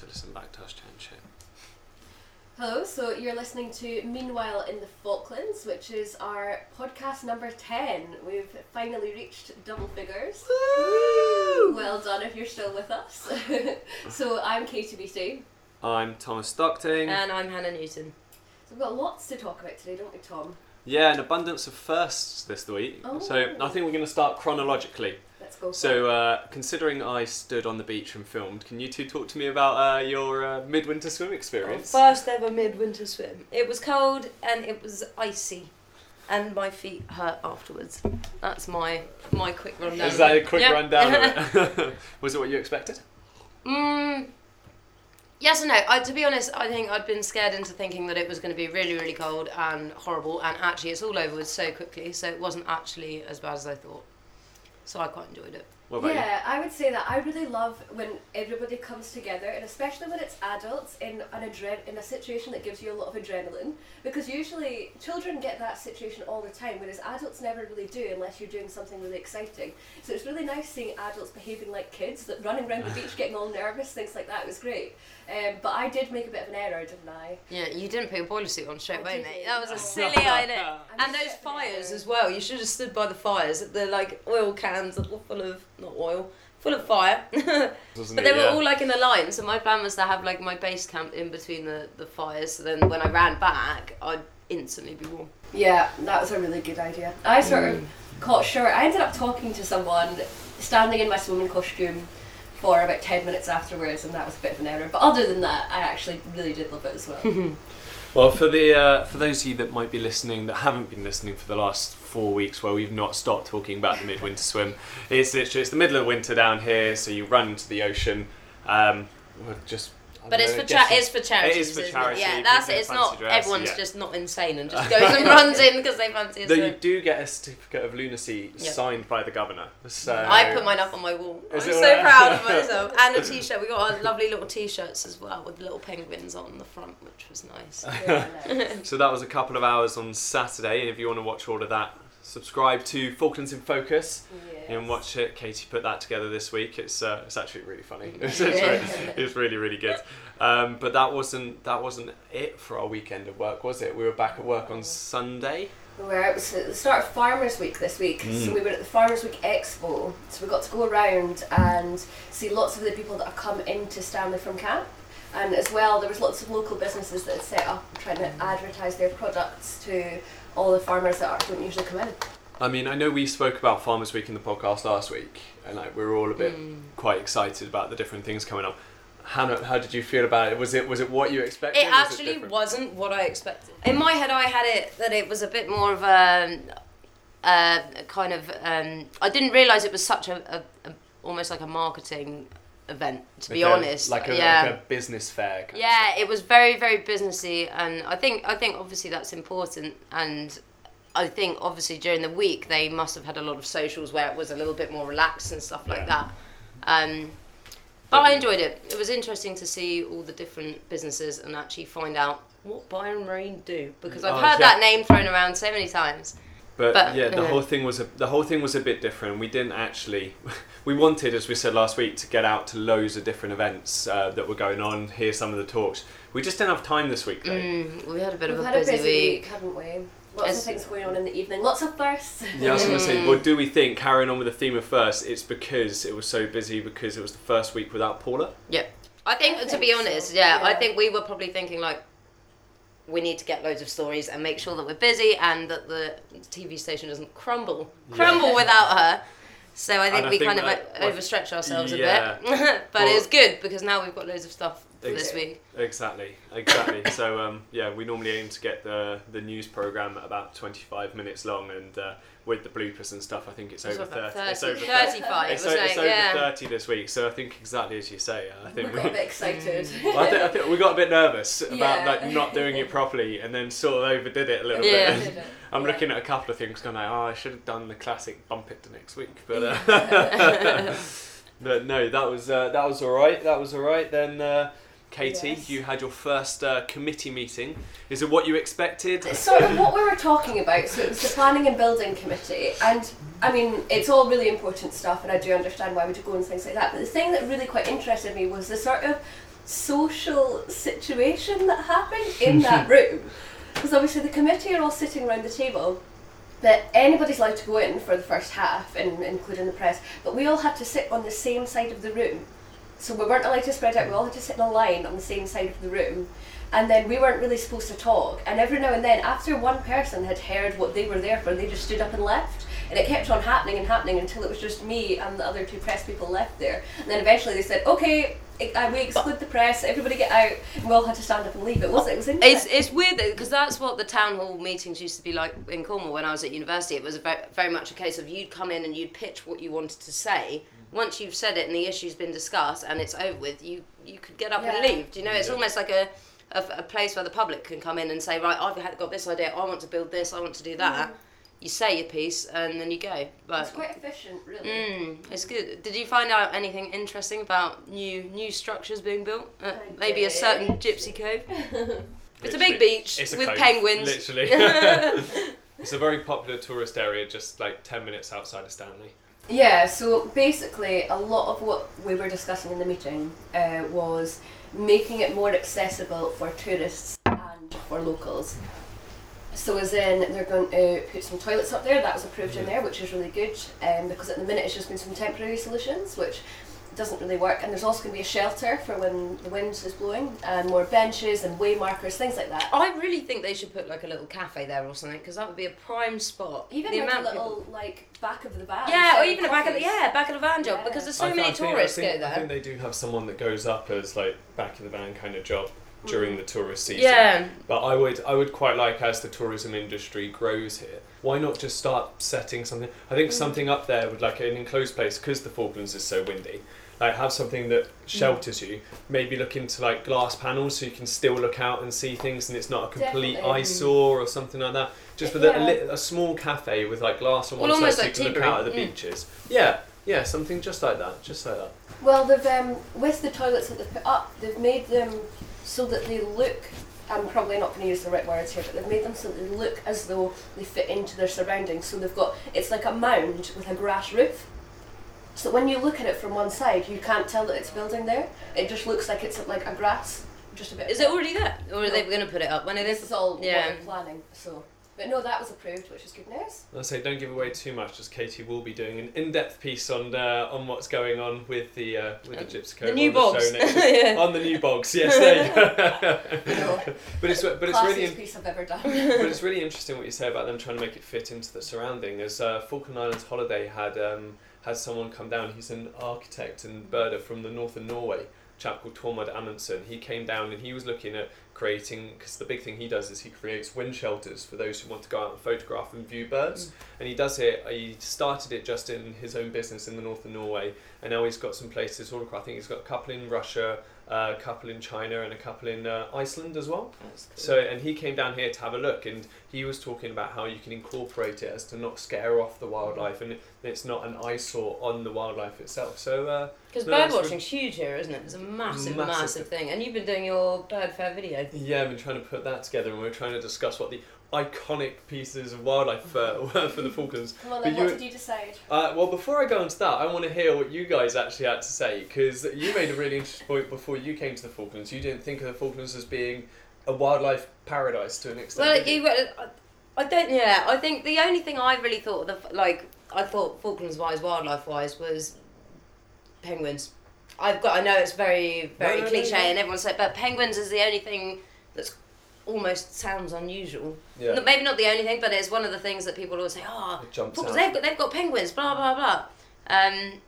to listen back to us chat and shit. Hello, so you're listening to Meanwhile in the Falklands, which is our podcast number 10. We've finally reached double figures. Well done if you're still with us. so I'm Katie Beatty. I'm Thomas Stockting. And I'm Hannah Newton. So we've got lots to talk about today, don't we, Tom? yeah, an abundance of firsts this week. So Oh. I think we're going to start chronologically. Let's go. So, uh, considering I stood on the beach and filmed, can you two talk to me about uh, your uh, midwinter swim experience? First ever midwinter swim. It was cold and it was icy, and my feet hurt afterwards. That's my my quick rundown. Is that a quick Yep. rundown of it? Was it what you expected? Mm, yes and no. I, to be honest, I think I'd been scared into thinking that it was going to be really, really cold and horrible, and actually, it's all over with so quickly, so it wasn't actually as bad as I thought. So I quite enjoyed it. What about yeah, I would say that I really love when everybody comes together, and especially when it's adults in an adre- in a situation that gives you a lot of adrenaline. Because usually children get that situation all the time, whereas adults never really do unless you're doing something really exciting. So it's really nice seeing adults behaving like kids, that running around the beach, getting all nervous, things like that. It was great. Um, but I did make a bit of an error, didn't I? Yeah, you didn't put your boiler suit on straight away, didn't. mate. That was a silly idea. And those fires as well. You should have stood by the fires. They're like oil cans that were full of not oil, full of fire. but they it? were Yeah. all like in a line. So my plan was to have like my base camp in between the the fires. So then when I ran back, I'd instantly be warm. Yeah, that was a really good idea. I sort of mm. caught short. I ended up talking to someone standing in my swimming costume for about 10 minutes afterwards, and that was a bit of an error. But other than that, I actually really did love it as well. Well, for the uh, for those of you that might be listening that haven't been listening for the last four weeks, where we've not stopped talking about the midwinter swim, it's literally it's the middle of winter down here, so you run into the ocean. Um, just. I But it's for cha- it's for charity. It is for charity, Yeah, people that's it. It's not dress, everyone's yeah. just not insane and just goes and runs in because they fancy it. Though you do get a certificate of lunacy Yep. signed by the governor. So I put mine up on my wall. I'm so it alright? proud of myself. And a t-shirt. We got our lovely little t-shirts as well with little penguins on the front, which was nice. So that was a couple of hours on Saturday, and if you want to watch all of that, subscribe to Falklands in Focus and watch it. Katie put that together this week. It's uh, it's actually really funny. It's, it's, really, it's really really good. Um, but that wasn't that wasn't it for our weekend of work, was it? We were back at work on Sunday. Where it was at the start of Farmers Week this week, Mm. so we were at the Farmers Week Expo. So we got to go around and see lots of the people that have come into Stanley from camp, and as well there was lots of local businesses that had set up trying to advertise their products to all the farmers that are, don't usually come in. I mean, I know we spoke about Farmers Week in the podcast last week, and like we were all a bit Mm. quite excited about the different things coming up. Hannah, how did you feel about it? Was it was it what you expected? It was actually different? wasn't what I expected. In my head, I had it that it was a bit more of a, a kind of. Um, I didn't realise it was such a, a, a almost like a marketing event. To be a- honest, like a, yeah. like a business fair. Kind of Yeah, it was very very businessy, and I think I think obviously that's important, and I think obviously during the week they must have had a lot of socials where it was a little bit more relaxed and stuff like Yeah. that. Um, but I enjoyed it. It was interesting to see all the different businesses and actually find out what Byron Marine do because I've Oh, heard yeah. that name thrown around so many times. But, But, yeah, the yeah. whole thing was a, the whole thing was a bit different. We didn't actually. We wanted, as we said last week, to get out to loads of different events uh, that were going on, hear some of the talks. We just didn't have time this week, though. Mm, we had a bit We've of a had busy, a busy week. week, haven't we? Lots of things going on in the evening, lots of firsts. Yeah, I was going to say, Mm. well, do we think carrying on with the theme of first? It's because it was so busy because it was the first week without Paula. Yep. I think, I to think be so, honest, yeah, I think we were probably thinking like, we need to get loads of stories and make sure that we're busy and that the TV station doesn't crumble, Yeah. crumble without her. So I think I we think kind of that- uh, overstretch ourselves Yeah. a bit, but Well- it's good because now we've got loads of stuff for this week. Exactly, exactly. so um, yeah, we normally aim to get the the news program at about twenty five minutes long, and uh, with the bloopers and stuff, I think it's, It's over about thirty. It's over 35. It's, it o- like, it's over yeah. thirty this week. So I think exactly as you say. I We think got a bit excited. Well, I, think, I think we got a bit nervous about like not doing it properly, and then sort of overdid it a little Yeah. bit. I'm Yeah. looking at a couple of things, going like, oh, I should have done the classic bump it to next week, but uh, but no, that was uh, that was all right. That was all right. Then uh, Katie, Yes. you had your first uh, committee meeting. Is it what you expected? It's sort of what we were talking about. So it was the planning and building committee, and I mean, it's all really important stuff, and I do understand why we do go and things like that. But the thing that really quite interested me was the sort of social situation that happened in that room. Because obviously the committee are all sitting around the table. That anybody's allowed to go in for the first half, and including the press, but we all had to sit on the same side of the room. So we weren't allowed to spread out. We all had to sit in a line on the same side of the room, and then we weren't really supposed to talk. And every now and then, after one person had heard what they were there for, they just stood up and left. And it kept on happening and happening until it was just me and the other two press people left there. And then eventually they said, "Okay, I- I- uh, we exclude the press. Everybody get out." And we all had to stand up and leave. It was it was It's interesting. it's weird because that's what the town hall meetings used to be like in Cornwall when I was at university. It was very, very much a case of you'd come in and you'd pitch what you wanted to say. Once you've said it and the issue's been discussed and it's over with, you you could get up and leave. Do you know? It's Yeah. almost like a, a a place where the public can come in and say, right, I've had- got this idea. I want to build this. I want to do that. You say your piece and then you go. But It's quite efficient, really. Mm, it's good. Did you find out anything interesting about new new structures being built? Uh, maybe a certain gypsy cove. It's a big beach It's a with cove, penguins. Literally. it's a very popular tourist area, just like 10 minutes outside of Stanley. Yeah, so basically, a lot of what we were discussing in the meeting uh, was making it more accessible for tourists and for locals. So, as in, they're going to put some toilets up there, that was approved in there, which is really good um, because at the minute it's just been some temporary solutions, which doesn't really work. And there's also going to be a shelter for when the wind is blowing, and more benches and way markers, things like that. I really think they should put like a little cafe there or something because that would be a prime spot. Even the like a amount of little people- like back of the van. yeah, or even a back of the yeah back of the van job Yeah. because there's so I many I think- tourists I think, go there. I think they do have someone that goes up as like back of the van kind of job during the tourist season. Yeah, But I would I would quite like as the tourism industry grows here, why not just start setting something? I Mm. think something up there would like an enclosed place because the Falklands is so windy. Like have something that shelters you. Maybe look into like glass panels so you can still look out and see things, and it's not a complete Definitely. eyesore or something like that. Just with a, Yeah. a, small cafe with like glass on Well, one side almost so like you can look out at the Mm. beaches. Yeah, yeah, something just like that, just like that. Well, they've um, with the toilets that they've put up, they've made them so that they look. I'm probably not going to use the right words here, but they've made them so that they look as though they fit into their surroundings. So they've got it's like a mound with a grass roof. So when you look at it from one side, you can't tell that it's a building there. It just looks like it's like a grass, just a bit. is it already there or are they going to put it up when it is, This is? is all Yeah. planning. So, but no, that was approved, which is good news. I say don't give away too much, as Katie will be doing an in-depth piece on uh, on what's going on with the uh, with the Gypsy Cove The new on bogs. the show next week. Yeah. on the new bogs. Yes, there you go. No. but it's but it's Classiest really piece I've ever done. but it's really interesting what you say about them trying to make it fit into the surrounding. As uh, Falkland Islands Holiday had um, had someone come down. He's an architect and birder from the north of Norway. A chap called Tormod Amundsen. He came down and he was looking at creating because the big thing he does is he creates wind shelters for those who want to go out and photograph and view birds. Mm. And he does it. He started it just in his own business in the north of Norway, and now he's got some places all across. I think he's got a couple in Russia, a couple in China, and a couple in uh, Iceland as well. Cool. So, and he came down here to have a look, and he was talking about how you can incorporate it as to not scare off the wildlife, and it, it's not an eyesore on the wildlife itself. So, uh, Because No, bird watching's huge here, isn't it? It's a massive, Massive. massive, thing. And you've been doing your bird fair video. yeah, I've been trying to put that together, and we're trying to discuss what the iconic pieces of wildlife uh, were for the Falklands. Come on, But then, what did you decide? Uh, well, before I go into that, I want to hear what you guys actually had to say because you made a really interesting point before you came to the Falklands. You didn't think of the Falklands as being a wildlife paradise to an extent. Well, you? you, I- I don't. Yeah, I think the only thing I really thought of, the like, I thought Falklands wise, wildlife wise, was penguins. I've got. I know it's very, very No, no, no, cliche, no. and everyone said, but penguins is the only thing that's almost sounds unusual. yeah. Maybe not the only thing, but it's one of the things that people always say. Oh, Falklands, out. they've got they've got penguins. Blah blah blah. Um,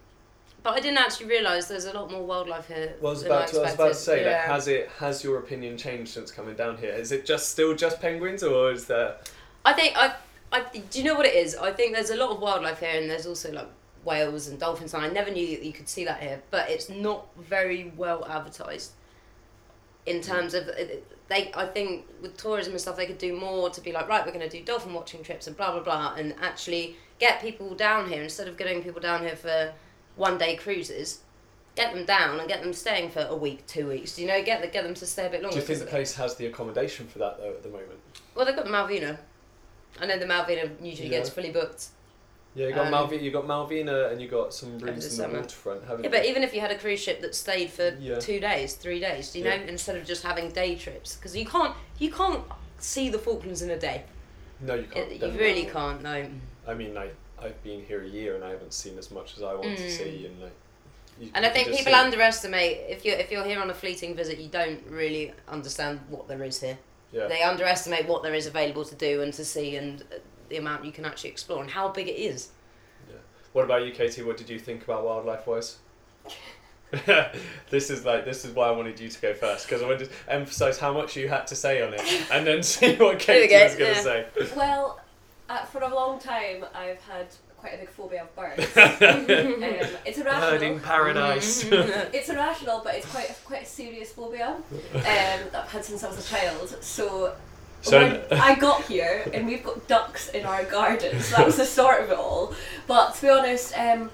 but I didn't actually realise there's a lot more wildlife here. Well, I was than about to, I was about to say, like, has it has your opinion changed since coming down here? Is it just still just penguins, or is there? I think I, I do you know what it is? I think there's a lot of wildlife here, and there's also like whales and dolphins. And I never knew that you could see that here, but it's not very well advertised. In terms of they, I think with tourism and stuff, they could do more to be like, right, we're going to do dolphin watching trips and blah blah blah, and actually get people down here instead of getting people down here for one day cruises. Get them down and get them staying for a week, two weeks. You know, get the, get them to stay a bit Do longer. you think the place has the accommodation for that though at the moment? well, they've got the Malvina. I know the Malvina usually Yeah. gets fully booked. Yeah, you got Um, Malvi- you got Malvina, and you got some rooms in the waterfront. Haven't Yeah, you? but even if you had a cruise ship that stayed for Yeah. two days, three days, do you know, Yeah. instead of just having day trips, because you can't, you can't see the Falklands in a day. no, you can't. It, you really can't. No. I mean, like I've been here a year and I haven't seen as much as I want to Mm. see, and like. you- And you I think people underestimate if you if you're here on a fleeting visit, you don't really understand what there is here. Yeah. They underestimate what there is available to do and to see, and uh, the amount you can actually explore and how big it is. Yeah. What about you, Katie? What did you think about wildlife wise? this is like this is why I wanted you to go first because I wanted to emphasise how much you had to say on it and then see what Katie go, was going to yeah. say. Well, uh, for a long time, I've had quite a big phobia of birds. um, it's irrational. Birding paradise. It's irrational, but it's quite a, quite a serious phobia um, that I've had since I was a child. So, So- when I got here, and we've got ducks in our garden, so that was the start of it all. But to be honest, um,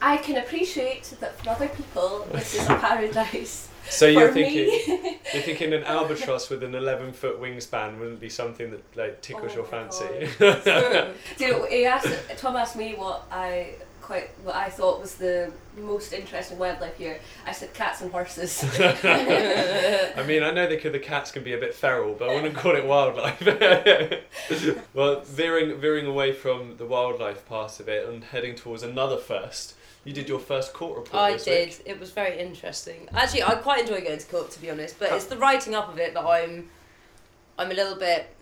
I can appreciate that for other people, this is a paradise. So you're thinking me, you're thinking an albatross with an 11 foot wingspan wouldn't be something that like tickles Oh your fancy. Do you know, he asked, Tom asked me what I quite what I thought was the most interesting wildlife here. I said cats and horses. I mean, I know the the cats can be a bit feral, but I wouldn't call it wildlife. well, veering veering away from the wildlife part of it and heading towards another first. You did your first court report. I this did. Week. It was very interesting. Actually, I quite enjoy going to court, to be honest. But it's oh. the writing up of it that I'm, I'm a little bit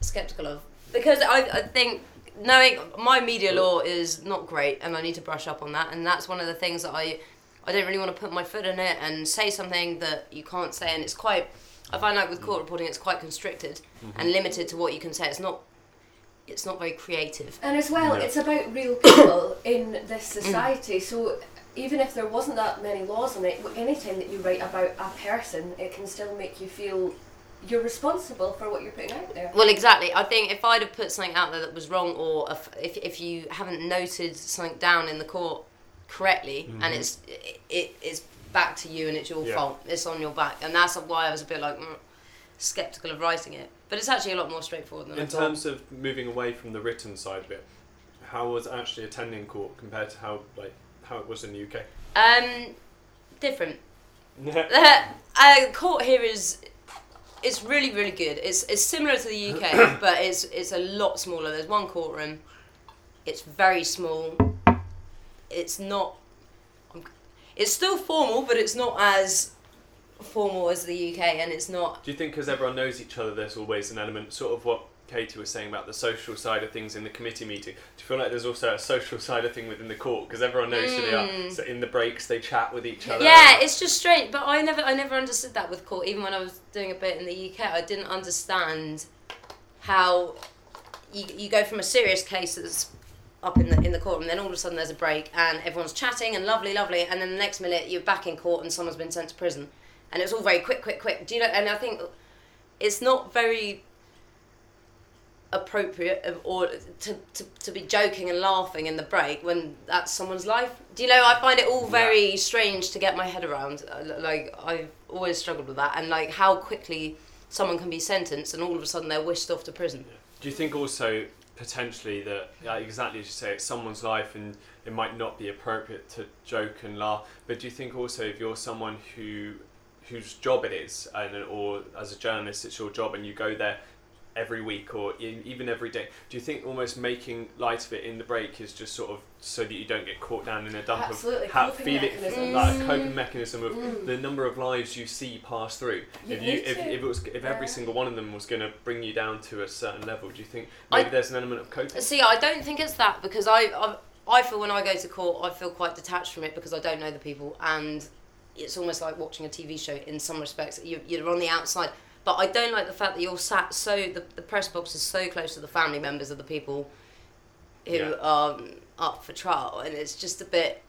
skeptical of because I, I think knowing my media law is not great, and I need to brush up on that. And that's one of the things that I, I don't really want to put my foot in it and say something that you can't say. And it's quite. I find like with court reporting, it's quite constricted and mm-hmm. limited to what you can say. It's not. It's not very creative. and as well, Yeah. it's about real people in this mm. society. So even if there wasn't that many laws on it, anytime that you write about a person, it can still make you feel you're responsible for what you're putting out there. Well, exactly. I think if I'd have put something out there that was wrong, or if if, if you haven't noted something down in the court correctly, and it's it, it it's back to you and it's your Yeah. fault, it's on your back, and that's why I was a bit like mm, skeptical of writing it. But it's actually a lot more straightforward than I In thought. terms of moving away from the written side of it, how was actually attending court compared to how like how it was in the UK? Um, different. uh, court here is it's really really good. It's it's similar to the UK, but it's it's a lot smaller. There's one courtroom. It's very small. It's not. It's still formal, but it's not as formal as the UK, and it's not. Do you think because everyone knows each other, there's always an element, sort of what Katie was saying about the social side of things in the committee meeting? Do you feel like there's also a social side of thing within the court because everyone knows who they are? Mm. So in the breaks, they chat with each other. Yeah, it's just strange. But I never, I never understood that with court. Even when I was doing a bit in the UK, I didn't understand how you, you go from a serious case that's up in the in the court, and then all of a sudden there's a break, and everyone's chatting and lovely, lovely, and then the next minute you're back in court and someone's been sent to prison, and it's all very quick, quick, quick. Do you know? And I think it's not very appropriate of- or to, to, to be joking and laughing in the break when that's someone's life. Do you know? I find it all very strange to get my head around. Uh, Like I've always struggled with that, and like how quickly someone can be sentenced and all of a sudden they're whisked off to prison. Do you think also potentially that yeah, exactly as you say, it's someone's life and it might not be appropriate to joke and laugh. But do you think also if you're someone who whose job it is, and or as a journalist, it's your job, and you go there every week or e- even every day. Do you think almost making light of it in the break is just sort of so that you don't get caught down in a dump Absolutely, of how coping feel it mechanism. like a Mm. coping mechanism of Mm. the number of lives you see pass through. You if you if, if it was if every single one of them was going to bring you down to a certain level, do you think I- maybe there's an element of coping? See, I don't think it's that because I, I I feel when I go to court, I feel quite detached from it because I don't know the people, and it's almost like watching a TV show in some respects. You're, you're on the outside, but I don't like the fact that you're sat so the, the press box is so close to the family members of the people who Yeah. are up for trial, and it's just a bit.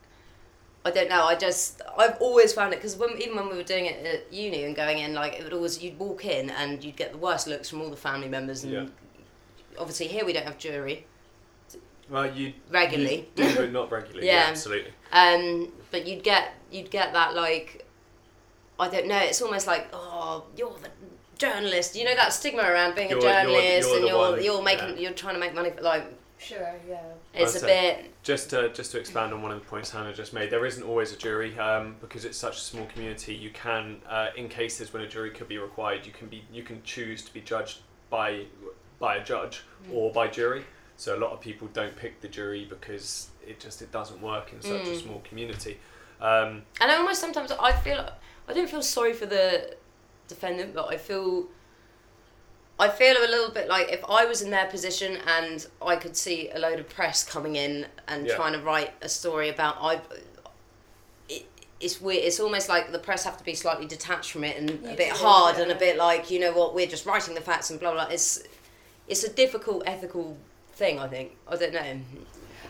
I don't know. I just I've always found it because when even when we were doing it at uni and going in, like it would always you'd walk in and you'd get the worst looks from all the family members, and Yeah. obviously here we don't have jury Well, you regularly. you do, not regularly. Yeah, Yeah. absolutely. Um, but you'd get you'd get that like I don't know. It's almost like oh, you're the journalist. You know that stigma around being You're- a you're- journalist you're and you're one, you're making yeah. you're trying to make money. Like Sure, yeah. It's a say- bit. Just to just to expand on one of the points Hannah just made, there isn't always a jury um, because it's such a small community. You can, uh, in cases when a jury could be required, you can be you can choose to be judged by by a judge or by jury. So a lot of people don't pick the jury because it just it doesn't work in such a Mm. small community. Um, And I almost sometimes I feel I don't feel sorry for the defendant, but I feel I feel a little bit like if I was in their position and I could see a load of press coming in and Yeah. trying to write a story about I. It, it's weird. It's almost like the press have to be slightly detached from it and a bit do, hard and a bit like you know what we're just writing the facts and blah blah. It's it's a difficult ethical thing. I think I don't know.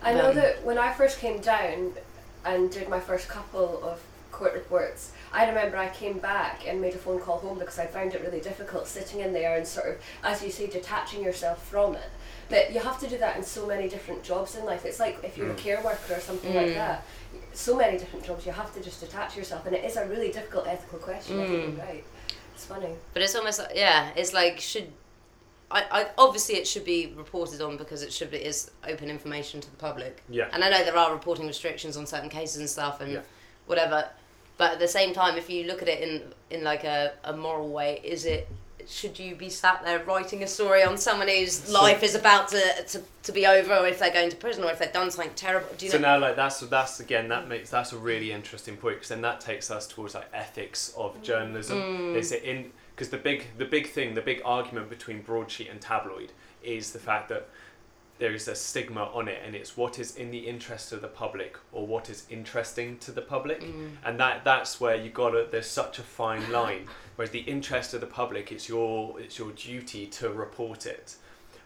I know Um, that when I first came down and did my first couple of court reports, I remember I came back and made a phone call home because I found it really difficult sitting in there and sort of, as you say, detaching yourself from it. But you have to do that in so many different jobs in life. It's like if you're a Mm. care worker or something like Mm. that. So many different jobs, you have to just detach yourself, and it is a really difficult ethical question. I think Mm. you're right. It's funny. But it's almost like yeah, it's like should I, I obviously it should be reported on because it should be is open information to the public. yeah, And I know there are reporting restrictions on certain cases and stuff and Yeah. whatever. But at the same time if you look at it in in like a, a moral way, is it should you be sat there writing a story on someone whose So- life is about to, to, to be over or if they're going to prison or if they've done something terrible? Do you so know? now like that's that's again that makes that's a really interesting point because then that takes us towards like ethics of journalism Mm. is it in because the big the big thing the big argument between broadsheet and tabloid is the fact that there is a stigma on it and it's what is in the interest of the public or what is interesting to the public. Mm. and that that's where you gotta there's such a fine line. Whereas the interest of the public it's your it's your duty to report it.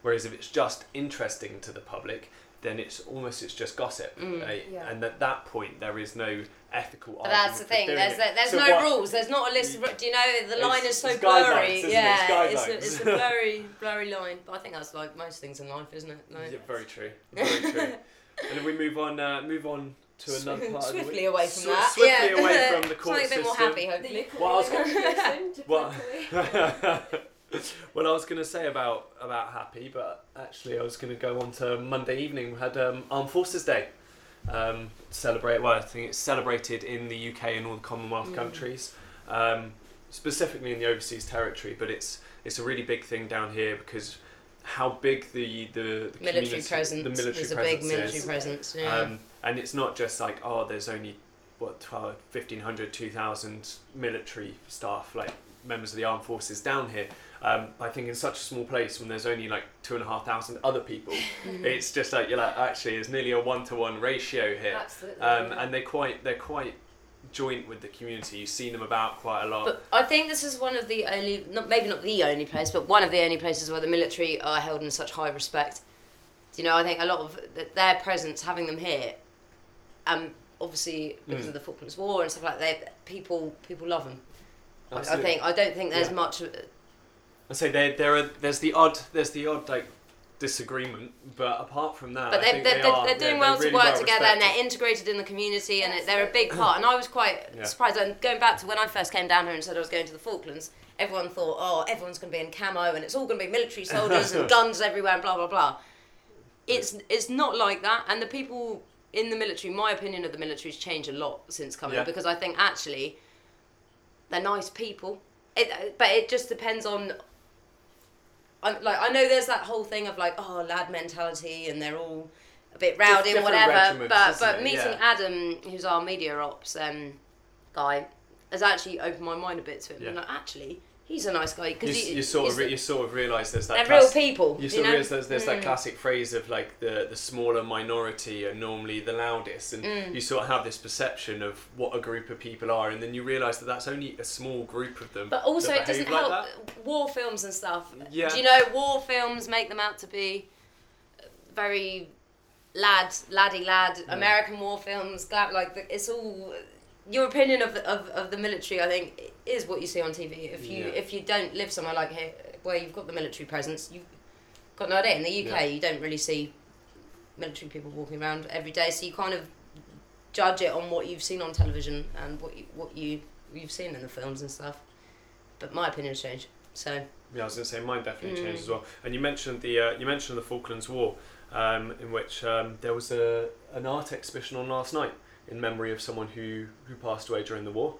Whereas if it's just interesting to the public then it's almost it's just gossip Mm. right? Yeah. and at that point there is no ethical But that's the thing. There's it. the, there's So no what- rules. There's not a list. Of, do you know the line is so it's guidelines, blurry? isn't it? yeah, It's it's a, it's a blurry, blurry line. But I think that's like most things in life, isn't it? Like, yeah, very true very true and then we move on uh, move on to another part swiftly of the week. away from Swi- that. swiftly yeah. away from the court Something a bit more system. happy, The hopefully. Well, I was ukulele person to Well- plug away. well, I was going to say about about happy, but actually, I was going to go on to Monday evening. We had um, Armed Forces Day. Um, celebrate. Well, I think it's celebrated in the UK and all the Commonwealth Mm. countries, um, specifically in the overseas territory. But it's it's a really big thing down here because how big the the, the military presence. the military There's a big military is. presence. Yeah. Um, and it's not just like, oh, there's only, what, 12, 1,500, 2,000 military staff, like members of the armed forces down here. Um, I think in such a small place when there's only like two and a half thousand other people, it's just like, you're like, actually, it's nearly a one to one ratio here. Absolutely. Um, yeah. and they're quite, they're quite joint with the community. You've seen them about quite a lot. But I think this is one of the only, not maybe not the only place, but one of the only places where the military are held in such high respect. You know, I think a lot of their presence, having them here, um, obviously because Mm. of the Falklands War and stuff like that, people people love them. I, I think I don't think there's Yeah. much. I say there, there are, there's the odd, there's the odd like disagreement, but apart from that, But I they, think they're, they they're, they're yeah, doing well really to work well together and they're integrated in the community and Yes, they're a big part. And I was quite Yeah. surprised. And going back to when I first came down here and said I was going to the Falklands, everyone thought, oh, everyone's going to be in camo and it's all going to be military soldiers and guns everywhere and blah, blah, blah. It's, it's not like that. And the people in the military, my opinion of the military's changed a lot since coming Yeah. because I think actually they're nice people. It, but it just depends on I'm, like I know there's that whole thing of like oh lad mentality and they're all a bit rowdy and whatever. But but it? meeting Yeah. Adam, who's our media ops um, guy, has actually opened my mind a bit to him. Yeah. And like, actually, he's a nice guy You, because you sort of re- you sort of realise there's that they're class- real people. You you sort of know? realise there's, there's that Mm. classic phrase of like the, the smaller minority are normally the loudest, and Mm. you sort of have this perception of what a group of people are, and then you realise that that's only a small group of them. But also, it doesn't like help. War films and stuff. Yeah. Do you know war films make them out to be very lad, laddie lad? Mm. American war films, like it's all. Your opinion of the, of, of the military, I think, is what you see on TV. If you Yeah. if you don't live somewhere like here, where you've got the military presence, you've got no idea. In the UK, Yeah. you don't really see military people walking around every day, so you kind of judge it on what you've seen on television and what you what you you've seen in the films and stuff. But my opinion's changed. So Yeah, I was going to say mine definitely Mm. changed as well. And you mentioned the uh, you mentioned the Falklands War. um, in which um, there was a an art exhibition on last night in memory of someone who who passed away during the war.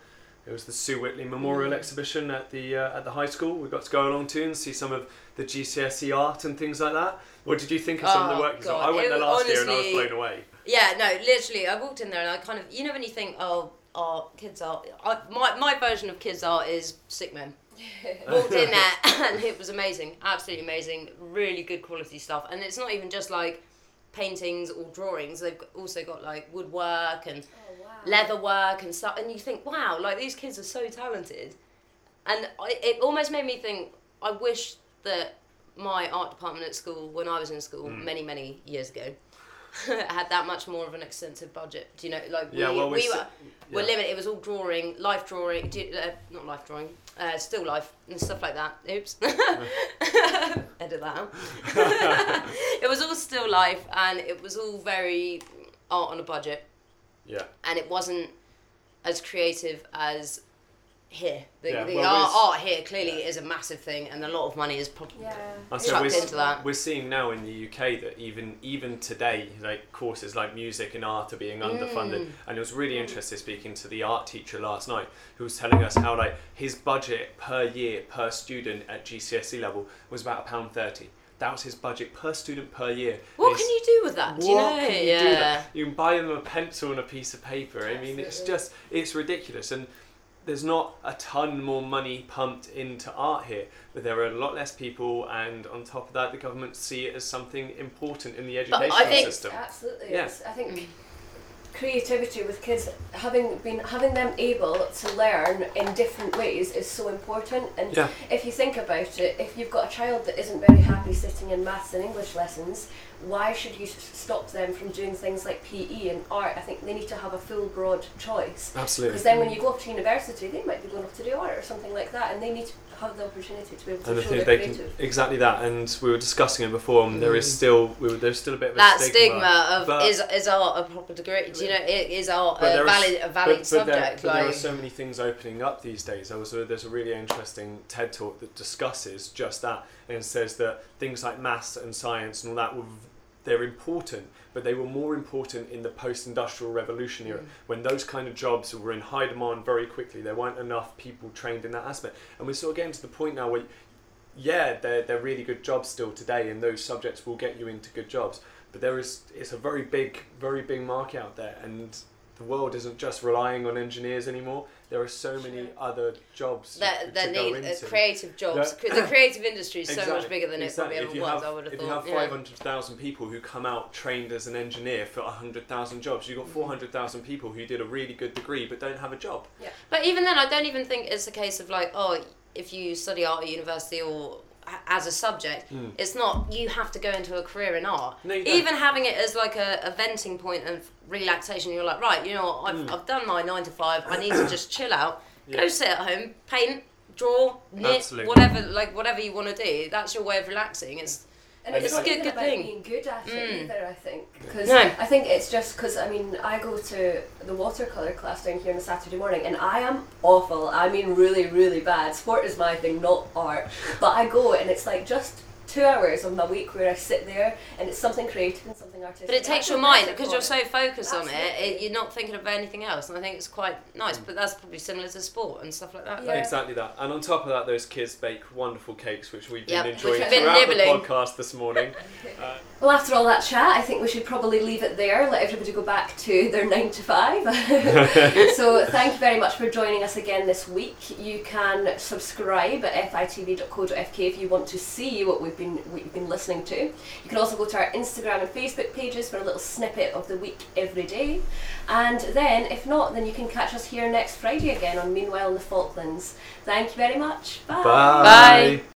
It was the Sue Whitley Memorial Mm. Exhibition at the uh, at the high school. We got to go along to and see some of the GCSE art and things like that. What did you think of some of the work? God. I went It there last year and I was blown away. Yeah, no, literally, I walked in there and I kind of, you know, when you think, oh, art, kids art. I, my my version of kids art is sick men. Walked in there and it was amazing, absolutely amazing, really good quality stuff. And it's not even just like paintings or drawings. They've also got like woodwork and Oh, wow. Leather work and stuff. And you think, wow, like these kids are so talented. And I, it almost made me think, I wish that my art department at school, when I was in school Mm. many, many years ago, had that much more of an extensive budget. Do you know, like Yeah, we, well, we s- were, were limited. It was all drawing, life drawing, do, uh, not life drawing, uh, still life and stuff like that. Oops, edit that out. it was all still life, and it was all very art on a budget Yeah. and it wasn't as creative as here. The, Yeah, the well, art, art here clearly is a massive thing, and a lot of money is probably Yeah. I chucked we're, into that. we're seeing now in the UK that even even today, like courses like music and art are being underfunded. Mm. And it was really interesting speaking to the art teacher last night, who was telling us how like his budget per year per student at GCSE E level was about a pound thirty. That was his budget per student per year. What can you do with that? Do you what know? can you yeah. do that? You can buy them a pencil and a piece of paper. I mean, it's just it's ridiculous, and there's not a ton more money pumped into art here, but there are a lot less people, and on top of that, the government see it as something important in the But I education think- system. Absolutely. Yeah. I think Mm. Creativity with kids having been having them able to learn in different ways is so important and Yeah. if you think about it if you've got a child that isn't very happy sitting in maths and english lessons why should you stop them from doing things like PE and art I think they need to have a full broad choice Absolutely. because then when you go off to university they might be going off to do art or something like that and they need to have the opportunity to be able to And I show their they can creative exactly that, and we were discussing it before. And there is Mm. still we were, there's still a bit of a That stigma, stigma of is is art a proper degree? Do you know it is art a there is- valid a valid but, but there, subject? but there are so many things opening up these days. There was a, there's a really interesting TED talk that discusses just that and says that things like maths and science and all that were they're important, but they were more important in the post-industrial revolution era Mm. when those kind of jobs were in high demand very quickly. There weren't enough people trained in that aspect, and we're sort of getting to the point now where, yeah, they're they're really good jobs still today, and those subjects will get you into good jobs. But there is it's a very big, very big market out there, and the world isn't just relying on engineers anymore. There are so many Sure. other jobs that to that need uh, into. creative jobs. That- the creative industry is so Exactly, much bigger than exactly. it if probably ever was. have, I would have if thought. you have yeah. 500,000 people who come out trained as an engineer for 100,000 jobs, you've got Mm. 400,000 people who did a really good degree but don't have a job. Yeah. But even then, I don't even think it's a case of like, oh, if you study art at university or as a subject, Mm. it's not you have to go into a career in art. No. Even having it as like a, a venting point of relaxation, you're like, right, you know, what, I've, Mm. I've done my nine to five. I need to just chill out, Yeah. go sit at home, paint, draw, knit, Absolutely. whatever, like whatever you want to do. That's your way of relaxing. It's And And it's, it's not a even good about thing. being good at it Mm. either, I think. Because No. I think it's just because, I mean, I go to the watercolour class down here on a Saturday morning and I am awful. I mean, really, really bad. Sport is my thing, not art. But I go and it's like just two hours of my week where I sit there and it's something creative and something artistic. But it takes your mind because you're so focused on it, it, you're not thinking of anything else, and I think it's quite nice. But that's probably similar to sport and stuff like that. Yeah. Exactly that. And on top of that, those kids bake wonderful cakes, which we've been Yep, enjoying we've been throughout the podcast this morning. Uh, Well, after all that chat, I think we should probably leave it there. Let everybody go back to their nine to five. so, thank you very much for joining us again this week. You can subscribe at fitv.co.fk if you want to see what we've been what you've been listening to. You can also go to our Instagram and Facebook pages for a little snippet of the week every day. And then, if not, then you can catch us here next Friday again on Meanwhile in the Falklands. Thank you very much. bye. Bye.